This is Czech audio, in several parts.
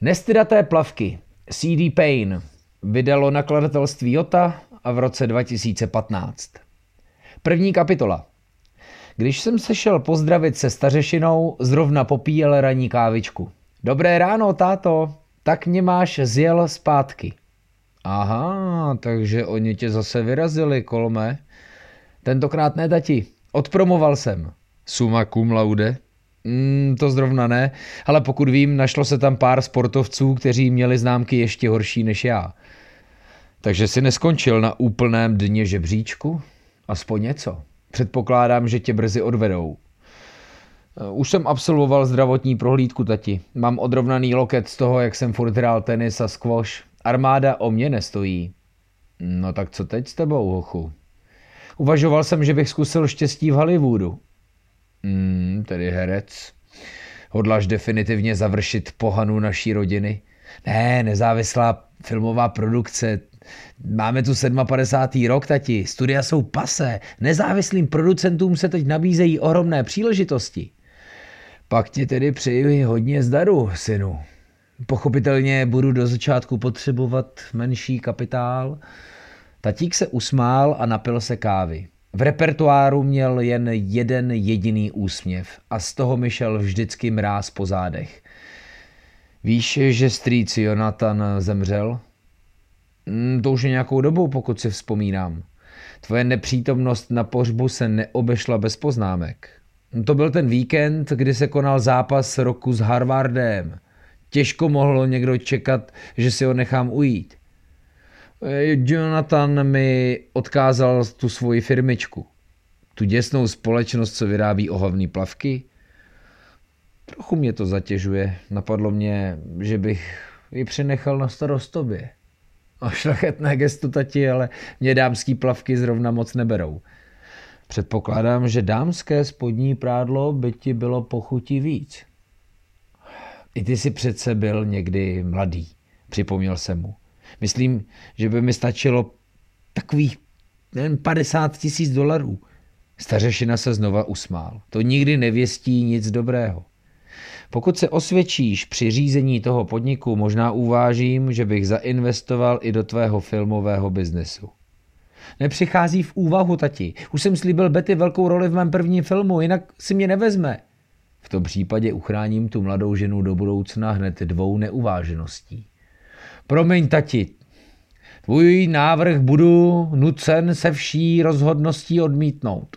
Nestydaté plavky. CD Payne vydalo nakladatelství Jota a v roce 2015. První kapitola. Když jsem se šel pozdravit se stařešinou, zrovna popíjel ranní kávičku. Dobré ráno, táto, tak mě máš zjel zpátky. Aha, takže oni tě zase vyrazili, kolme. Tentokrát ne, tati. Odpromoval jsem. Suma cum laude? Mm, to zrovna ne, ale pokud vím, našlo se tam pár sportovců, kteří měli známky ještě horší než já. Takže si neskončil na úplném dně žebříčku? Aspoň něco. Předpokládám, že tě brzy odvedou. Už jsem absolvoval zdravotní prohlídku, tati. Mám odrovnaný loket z toho, jak jsem furt hrál tenis a squash. Armáda o mě nestojí. No tak co teď s tebou, hochu? Uvažoval jsem, že bych zkusil štěstí v Hollywoodu. Hmm, tedy herec. Hodláš definitivně završit pohanu naší rodiny? Ne, nezávislá filmová produkce. Máme tu 57. rok, tati. Studia jsou pase. Nezávislým producentům se teď nabízejí ohromné příležitosti. Pak ti tedy přeji hodně zdaru, synu. Pochopitelně budu do začátku potřebovat menší kapitál. Tatík se usmál a napil se kávy. V repertoáru měl jen jeden jediný úsměv a z toho mi šel vždycky mráz po zádech. Víš, že strýc Jonathan zemřel? Hmm, to už je nějakou dobou, pokud si vzpomínám. Tvoje nepřítomnost na pohřbu se neobešla bez poznámek. To byl ten víkend, kdy se konal zápas roku s Harvardem. Těžko mohlo někdo čekat, že si ho nechám ujít. Jonathan mi odkázal tu svoji firmičku. Tu děsnou společnost, co vyrábí ohavný plavky. Trochu mě to zatěžuje. Napadlo mě, že bych ji přenechal na starost tobě. A šlachetné gestu tati, ale mě dámský plavky zrovna moc neberou. Předpokládám, že dámské spodní prádlo by ti bylo pochutí víc. I ty jsi přece byl někdy mladý, připomněl jsem mu. Myslím, že by mi stačilo takových jen 50 tisíc dolarů. Stařešina se znova usmál. To nikdy nevěstí nic dobrého. Pokud se osvědčíš při řízení toho podniku, možná uvážím, že bych zainvestoval i do tvého filmového biznesu. Nepřichází v úvahu, tati. Už jsem slíbil Betty velkou roli v mém prvním filmu, jinak si mě nevezme. V tom případě uchráním tu mladou ženu do budoucna hned dvou neuvážeností. Promiň, tati, tvůj návrh budu nucen se vší rozhodností odmítnout.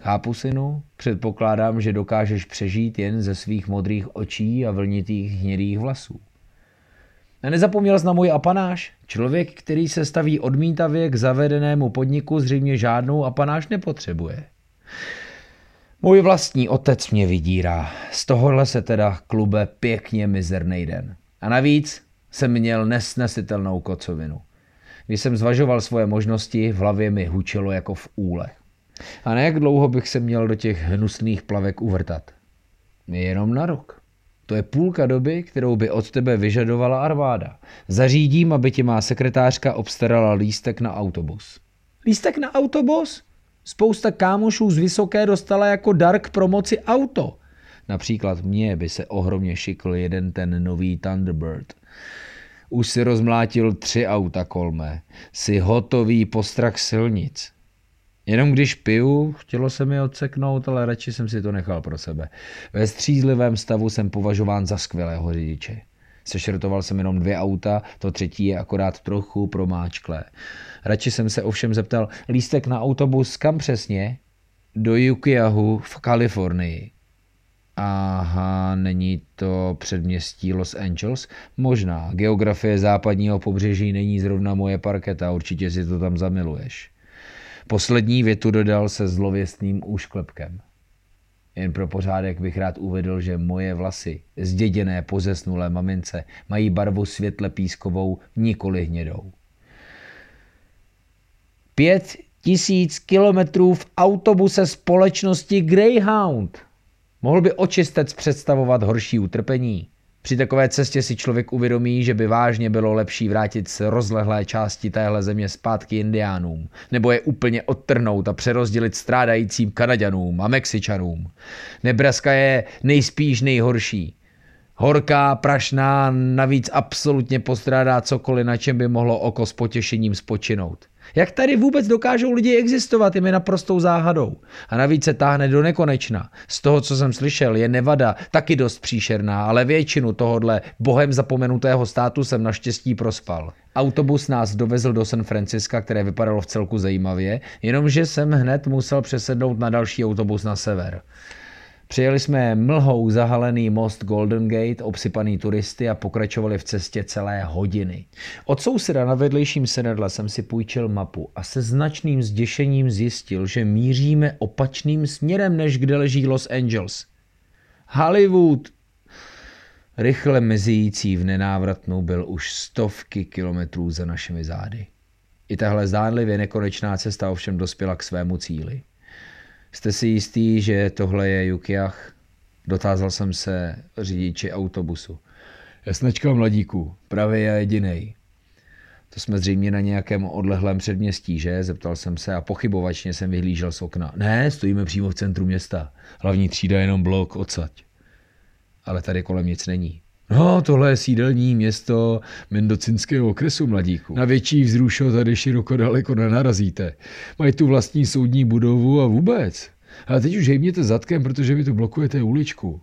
Chápu, synu, předpokládám, že dokážeš přežít jen ze svých modrých očí a vlnitých hnědých vlasů. A nezapomněl jsi na můj apanáš? Člověk, který se staví odmítavě k zavedenému podniku, zřejmě žádnou apanáš nepotřebuje. Můj vlastní otec mě vydírá. Z tohohle se teda klube pěkně mizerný den. A navíc jsem měl nesnesitelnou kocovinu. Když jsem zvažoval svoje možnosti, v hlavě mi hučelo jako v úle. A ne jak dlouho bych se měl do těch hnusných plavek uvrtat. Jenom na rok. To je půlka doby, kterou by od tebe vyžadovala armáda. Zařídím, aby ti má sekretářka obstarala lístek na autobus. Lístek na autobus? Spousta kámošů z Vysoké dostala jako dar k promoci auto. Například mně by se ohromně šikl jeden ten nový Thunderbird. Už si rozmlátil tři auta kolmé. Jsi hotový postrach silnic. Jenom když piju, chtělo se mi odseknout, ale radši jsem si to nechal pro sebe. Ve střízlivém stavu jsem považován za skvělého řidiče. Sešrotoval jsem jenom dvě auta, to třetí je akorát trochu promáčklé. Radši jsem se ovšem zeptal, lístek na autobus kam přesně? Do Yukiahu v Kalifornii. Aha, není to předměstí Los Angeles? Možná. Geografie západního pobřeží není zrovna moje parketa, určitě si to tam zamiluješ. Poslední větu dodal se zlověstným úšklepkem. Jen pro pořádek bych rád uvedl, že moje vlasy, zděděné po zesnulé mamince, mají barvu světle pískovou, nikoli hnědou. Pět tisíc kilometrů v autobuse společnosti Greyhound. Mohl by očistec představovat horší utrpení? Při takové cestě si člověk uvědomí, že by vážně bylo lepší vrátit se rozlehlé části téhle země zpátky indiánům, nebo je úplně odtrhnout a přerozdělit strádajícím Kanaďanům a Mexičanům. Nebraska je nejspíš nejhorší. Horká, prašná, navíc absolutně postrádá cokoliv, na čem by mohlo oko s potěšením spočinout. Jak tady vůbec dokážou lidi existovat, je mi naprostou záhadou. A navíc se táhne do nekonečna. Z toho, co jsem slyšel, je Nevada taky dost příšerná, ale většinu tohohle bohem zapomenutého státu jsem naštěstí prospal. Autobus nás dovezl do San Franciska, které vypadalo v celku zajímavě, jenomže jsem hned musel přesednout na další autobus na sever. Přijeli jsme mlhou zahalený most Golden Gate, obsypaný turisty a pokračovali v cestě celé hodiny. Od souseda na vedlejším sedadle jsem si půjčil mapu a se značným zděšením zjistil, že míříme opačným směrem, než kde leží Los Angeles. Hollywood! Rychle mezící v nenávratnou byl už stovky kilometrů za našimi zády. I tahle zdánlivě nekonečná cesta ovšem dospěla k svému cíli. Jste si jistý, že tohle je Jukiach? Dotázal jsem se řidiči autobusu. Jasnečka mladíku, pravý a jedinej. To jsme zřejmě na nějakém odlehlém předměstí, že? Zeptal jsem se a pochybovačně jsem vyhlížel z okna. Ne, stojíme přímo v centru města. Hlavní třída je jenom blok odsaď. Ale tady kolem nic není. No, tohle je sídelní město Mendocinského okresu, mladíku. Na větší vzrušo tady široko daleko nenarazíte. Mají tu vlastní soudní budovu a vůbec. A teď už hejbněte zadkem, protože vy tu blokujete uličku.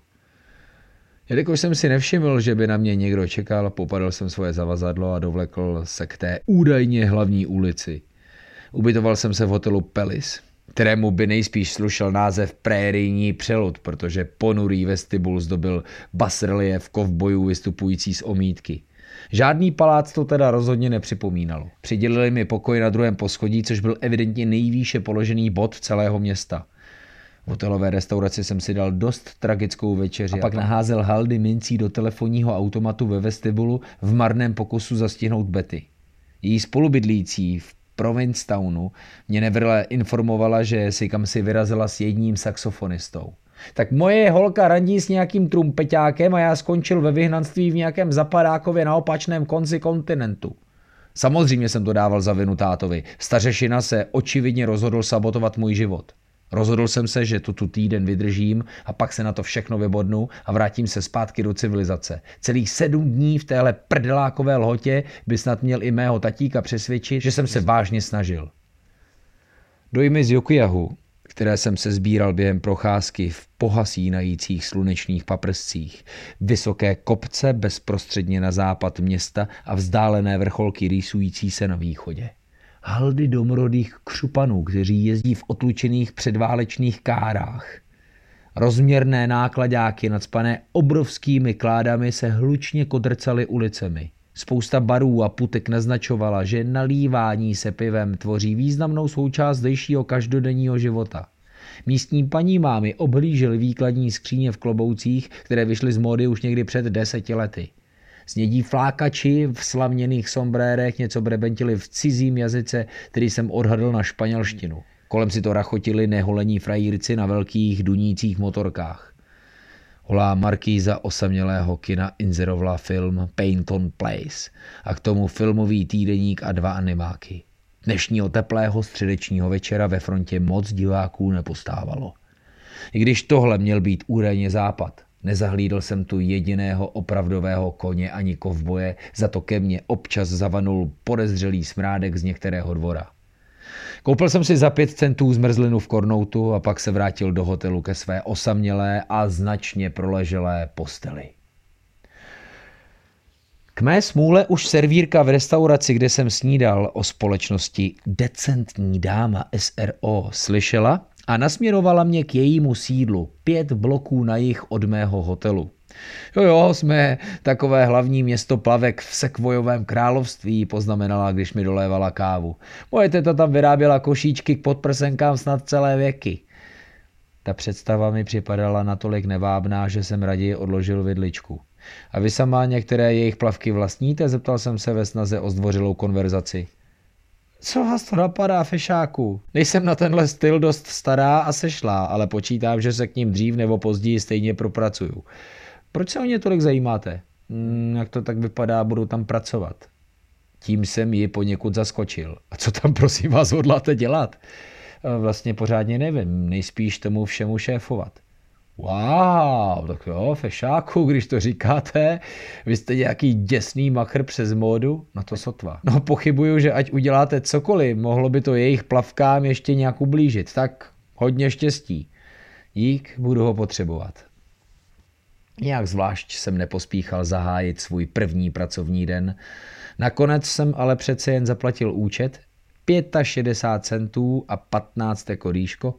Jelikož jsem si nevšiml, že by na mě někdo čekal, popadl jsem svoje zavazadlo a dovlekl se k té údajně hlavní ulici. Ubytoval jsem se v hotelu Pelis, kterému by nejspíš slušel název Prérijní přelud, protože ponurý vestibul zdobil basrelief kovbojů vystupující z omítky. Žádný palác to teda rozhodně nepřipomínalo. Přidělili mi pokoj na druhém poschodí, což byl evidentně nejvýše položený bod celého města. V hotelové restauraci jsem si dal dost tragickou večeři a pak naházel haldy mincí do telefonního automatu ve vestibulu v marném pokusu zastihnout Betty. Její spolubydlící v Provincetownu mě nevrle informovala, že si kam si vyrazila s jedním saxofonistou. Tak moje holka randí s nějakým trumpeťákem a já skončil ve vyhnanství v nějakém zapadákově na opačném konci kontinentu. Samozřejmě jsem to dával za vinu tátovi. Stařešina se očividně rozhodl sabotovat můj život. Rozhodl jsem se, že tu tu týden vydržím a pak se na to všechno vybodnu a vrátím se zpátky do civilizace. Celých sedm dní v téhle prdelákové lhotě by snad měl i mého tatíka přesvědčit, že jsem se vážně snažil. Dojmy z Jokujahu, které jsem se sbíral během procházky v pohasínajících slunečních paprscích, vysoké kopce bezprostředně na západ města a vzdálené vrcholky rýsující se na východě haldy domorodých křupanů, kteří jezdí v otlučených předválečných kárách. Rozměrné nákladáky nadspané obrovskými kládami se hlučně kodrcaly ulicemi. Spousta barů a putek naznačovala, že nalívání se pivem tvoří významnou součást zdejšího každodenního života. Místní paní mámy obhlížely výkladní skříně v kloboucích, které vyšly z módy už někdy před deseti lety. Snědí flákači v slavněných sombrérech něco brebentili v cizím jazyce, který jsem odhadl na španělštinu. Kolem si to rachotili neholení frajírci na velkých dunících motorkách. Holá markýza osamělého kina inzerovala film Painton Place a k tomu filmový týdeník a dva animáky. Dnešního teplého středečního večera ve frontě moc diváků nepostávalo. I když tohle měl být údajně západ, Nezahlídl jsem tu jediného opravdového koně ani kovboje, za to ke mně občas zavanul podezřelý smrádek z některého dvora. Koupil jsem si za pět centů zmrzlinu v Kornoutu a pak se vrátil do hotelu ke své osamělé a značně proleželé posteli. K mé smůle už servírka v restauraci, kde jsem snídal o společnosti Decentní dáma SRO slyšela a nasměrovala mě k jejímu sídlu, pět bloků na jich od mého hotelu. Jo, jo, jsme takové hlavní město plavek v sekvojovém království, poznamenala, když mi dolévala kávu. Moje teta tam vyráběla košíčky k podprsenkám snad celé věky. Ta představa mi připadala natolik nevábná, že jsem raději odložil vidličku. A vy sama některé jejich plavky vlastníte? Zeptal jsem se ve snaze o zdvořilou konverzaci. Co vás to napadá, fešáku? Nejsem na tenhle styl dost stará a sešlá, ale počítám, že se k ním dřív nebo později stejně propracuju. Proč se o ně tolik zajímáte? Hmm, jak to tak vypadá, budu tam pracovat. Tím jsem ji poněkud zaskočil. A co tam prosím vás hodláte dělat? Vlastně pořádně nevím, nejspíš tomu všemu šéfovat. Wow, tak jo, fešáku, když to říkáte, vy jste nějaký děsný machr přes módu, no to sotva. No pochybuju, že ať uděláte cokoliv, mohlo by to jejich plavkám ještě nějak ublížit, tak hodně štěstí. Dík, budu ho potřebovat. Nějak zvlášť jsem nepospíchal zahájit svůj první pracovní den. Nakonec jsem ale přece jen zaplatil účet, 65 centů a 15 koríško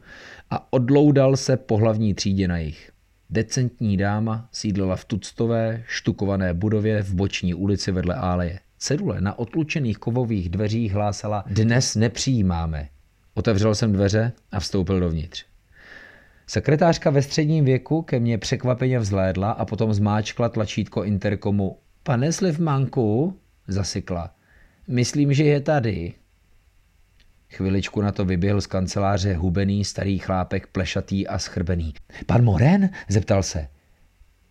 a odloudal se po hlavní třídě na jich. Decentní dáma sídlila v tuctové, štukované budově v boční ulici vedle áleje. Cedule na otlučených kovových dveřích hlásala Dnes nepřijímáme. Otevřel jsem dveře a vstoupil dovnitř. Sekretářka ve středním věku ke mně překvapeně vzlédla a potom zmáčkla tlačítko interkomu. Pane Slivmanku, zasykla. Myslím, že je tady. Chviličku na to vyběhl z kanceláře hubený starý chlápek plešatý a schrbený. Pan Moren? zeptal se.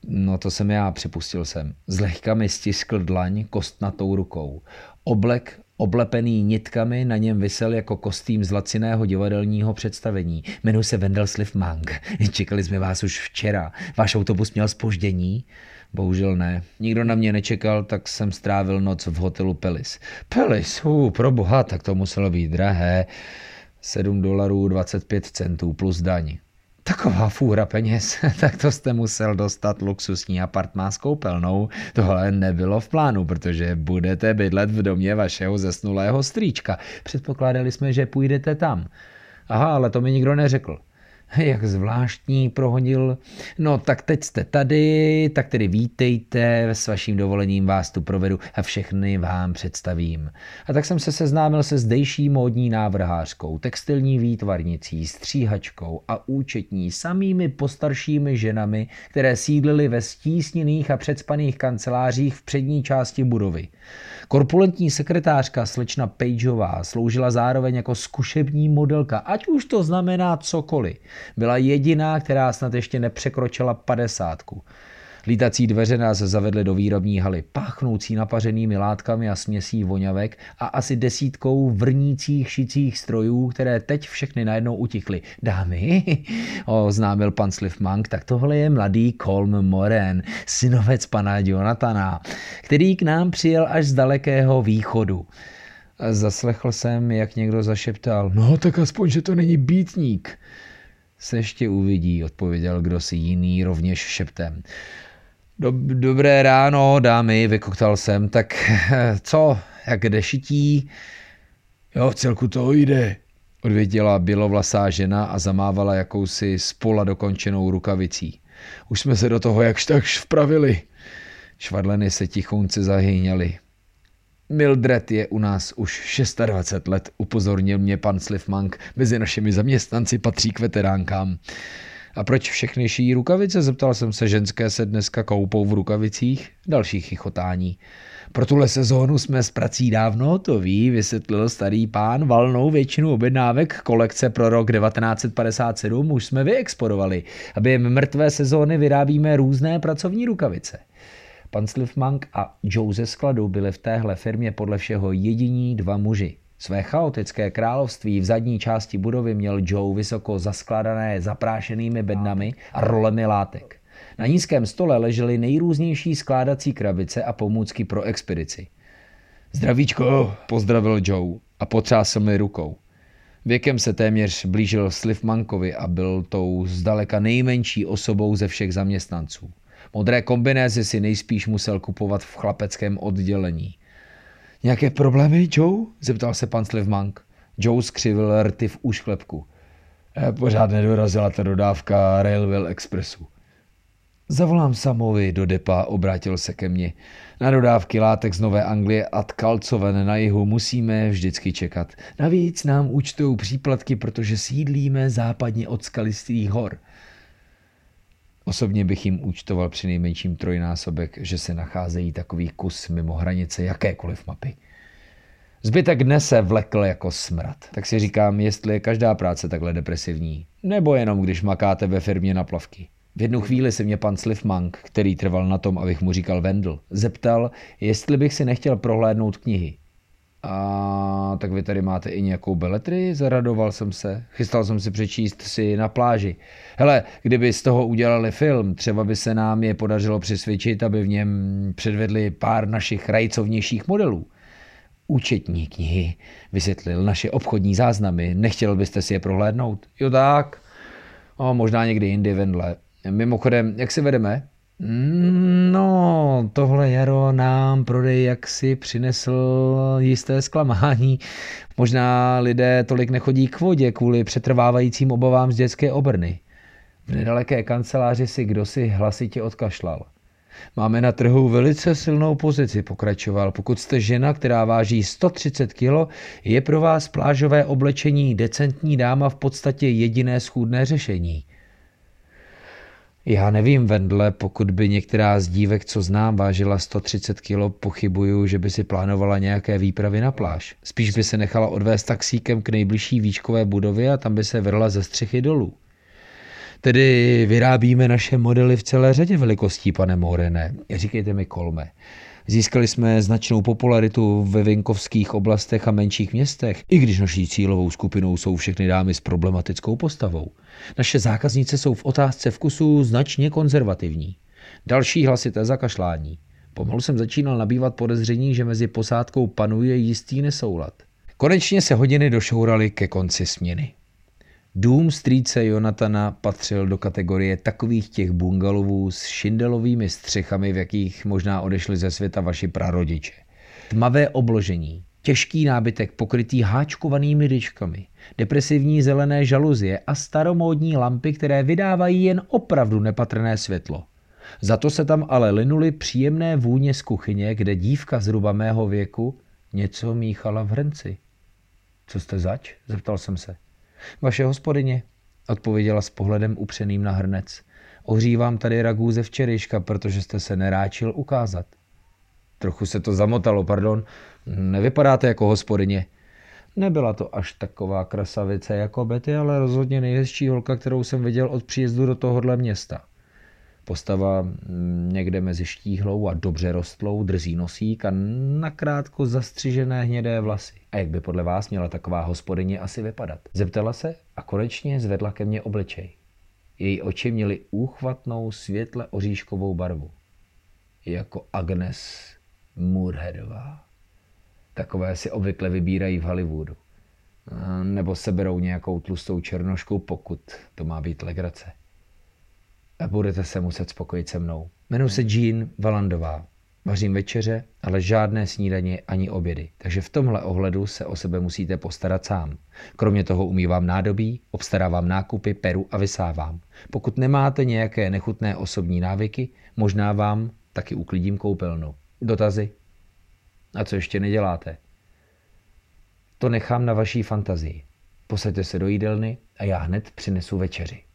No to jsem já, připustil jsem. Zlehka mi stiskl dlaň kostnatou rukou. Oblek oblepený nitkami na něm vysel jako kostým z laciného divadelního představení. Jmenuji se Wendell Slivmang. Čekali jsme vás už včera. Váš autobus měl spoždění? Bohužel ne. Nikdo na mě nečekal, tak jsem strávil noc v hotelu Pelis. Pelis, uh, pro boha, tak to muselo být drahé. 7 dolarů 25 centů plus daň. Taková fůra peněz, tak to jste musel dostat luxusní apartmán s koupelnou. Tohle nebylo v plánu, protože budete bydlet v domě vašeho zesnulého strýčka. Předpokládali jsme, že půjdete tam. Aha, ale to mi nikdo neřekl. Jak zvláštní prohodil. No tak teď jste tady, tak tedy vítejte, s vaším dovolením vás tu provedu a všechny vám představím. A tak jsem se seznámil se zdejší módní návrhářkou, textilní výtvarnicí, stříhačkou a účetní, samými postaršími ženami, které sídlily ve stísněných a předspaných kancelářích v přední části budovy. Korpulentní sekretářka slečna Pageová sloužila zároveň jako zkušební modelka, ať už to znamená cokoliv. Byla jediná, která snad ještě nepřekročila padesátku. Lítací dveře nás zavedly do výrobní haly, páchnoucí napařenými látkami a směsí voňavek a asi desítkou vrnících šicích strojů, které teď všechny najednou utichly. Dámy, oznámil pan Slivmank, tak tohle je mladý Colm Moren, synovec pana Jonathana, který k nám přijel až z dalekého východu. Zaslechl jsem, jak někdo zašeptal, no tak aspoň, že to není býtník. Se ještě uvidí, odpověděl kdo si jiný rovněž šeptem. Dobré ráno, dámy, vykoktal jsem. Tak co, jak jde šití? Jo, v celku to jde, odvěděla bělovlasá žena a zamávala jakousi spola dokončenou rukavicí. Už jsme se do toho jakž takž vpravili. Švadleny se tichounce zahýňaly. Mildred je u nás už 26 let, upozornil mě pan Slivmank. Mezi našimi zaměstnanci patří k veteránkám. A proč všechny šijí rukavice? Zeptal jsem se, ženské se dneska koupou v rukavicích. Další chichotání. Pro tuhle sezónu jsme s prací dávno, to ví, vysvětlil starý pán. Valnou většinu objednávek kolekce pro rok 1957 už jsme vyexporovali. A během mrtvé sezóny vyrábíme různé pracovní rukavice. Pan Slivmank a Joe ze skladu byli v téhle firmě podle všeho jediní dva muži. Své chaotické království v zadní části budovy měl Joe vysoko zaskladané zaprášenými bednami a rolemi látek. Na nízkém stole ležely nejrůznější skládací krabice a pomůcky pro expedici. Zdravíčko, pozdravil Joe a potřásl mi rukou. Věkem se téměř blížil Slivmankovi a byl tou zdaleka nejmenší osobou ze všech zaměstnanců. Modré kombinézy si nejspíš musel kupovat v chlapeckém oddělení. Nějaké problémy, Joe? zeptal se pan Slivmank. Joe skřivil rty v úšklepku. E, pořád nedorazila ta dodávka Railway Expressu. Zavolám Samovi do depa, obrátil se ke mně. Na dodávky látek z Nové Anglie a tkalcoven na jihu musíme vždycky čekat. Navíc nám účtou příplatky, protože sídlíme západně od skalistých hor. Osobně bych jim účtoval při nejmenším trojnásobek, že se nacházejí takový kus mimo hranice jakékoliv mapy. Zbytek dne se vlekl jako smrad. Tak si říkám, jestli je každá práce takhle depresivní. Nebo jenom když makáte ve firmě na plavky. V jednu chvíli se mě pan Slivmank, který trval na tom, abych mu říkal Vendl, zeptal, jestli bych si nechtěl prohlédnout knihy. A tak vy tady máte i nějakou beletry? Zaradoval jsem se. Chystal jsem si přečíst si na pláži. Hele, kdyby z toho udělali film, třeba by se nám je podařilo přesvědčit, aby v něm předvedli pár našich rajcovnějších modelů. Účetní knihy, vysvětlil naše obchodní záznamy, nechtěl byste si je prohlédnout? Jo tak, o, možná někdy jindy vendle. Mimochodem, jak si vedeme? No, tohle jaro nám prodej jaksi přinesl jisté zklamání. Možná lidé tolik nechodí k vodě kvůli přetrvávajícím obavám z dětské obrny. V nedaleké kanceláři si kdo si hlasitě odkašlal. Máme na trhu velice silnou pozici, pokračoval. Pokud jste žena, která váží 130 kg, je pro vás plážové oblečení decentní dáma v podstatě jediné schůdné řešení. Já nevím, Vendle, pokud by některá z dívek, co znám, vážila 130 kg, pochybuju, že by si plánovala nějaké výpravy na pláž. Spíš by se nechala odvést taxíkem k nejbližší výškové budově a tam by se vrla ze střechy dolů. Tedy vyrábíme naše modely v celé řadě velikostí, pane Morené. Říkejte mi kolme. Získali jsme značnou popularitu ve venkovských oblastech a menších městech, i když naší cílovou skupinou jsou všechny dámy s problematickou postavou. Naše zákaznice jsou v otázce vkusu značně konzervativní. Další hlasité zakašlání. Pomalu jsem začínal nabývat podezření, že mezi posádkou panuje jistý nesoulad. Konečně se hodiny došouraly ke konci směny. Dům strýce Jonatana patřil do kategorie takových těch bungalovů s šindelovými střechami, v jakých možná odešli ze světa vaši prarodiče. Tmavé obložení, těžký nábytek pokrytý háčkovanými dyčkami, depresivní zelené žaluzie a staromódní lampy, které vydávají jen opravdu nepatrné světlo. Za to se tam ale linuly příjemné vůně z kuchyně, kde dívka zhruba mého věku něco míchala v hrnci. Co jste zač? zeptal jsem se. Vaše hospodyně, odpověděla s pohledem upřeným na hrnec. Ohřívám tady ragů ze včerejška, protože jste se neráčil ukázat. Trochu se to zamotalo, pardon. Nevypadáte jako hospodyně. Nebyla to až taková krasavice jako Betty, ale rozhodně nejhezčí holka, kterou jsem viděl od příjezdu do tohohle města. Postava mm, někde mezi štíhlou a dobře rostlou, drzí nosík a nakrátko zastřižené hnědé vlasy. A jak by podle vás měla taková hospodyně asi vypadat? Zeptala se a konečně zvedla ke mně obličej. Její oči měly úchvatnou světle oříškovou barvu. Jako Agnes Moorheadová. Takové si obvykle vybírají v Hollywoodu. Nebo seberou nějakou tlustou černošku, pokud to má být legrace. A budete se muset spokojit se mnou. Jmenuji se Jean Valandová. Vařím večeře, ale žádné snídaně ani obědy, takže v tomhle ohledu se o sebe musíte postarat sám. Kromě toho umývám nádobí, obstarávám nákupy, peru a vysávám. Pokud nemáte nějaké nechutné osobní návyky, možná vám taky uklidím koupelnu. Dotazy? A co ještě neděláte? To nechám na vaší fantazii. Posaďte se do jídelny a já hned přinesu večeři.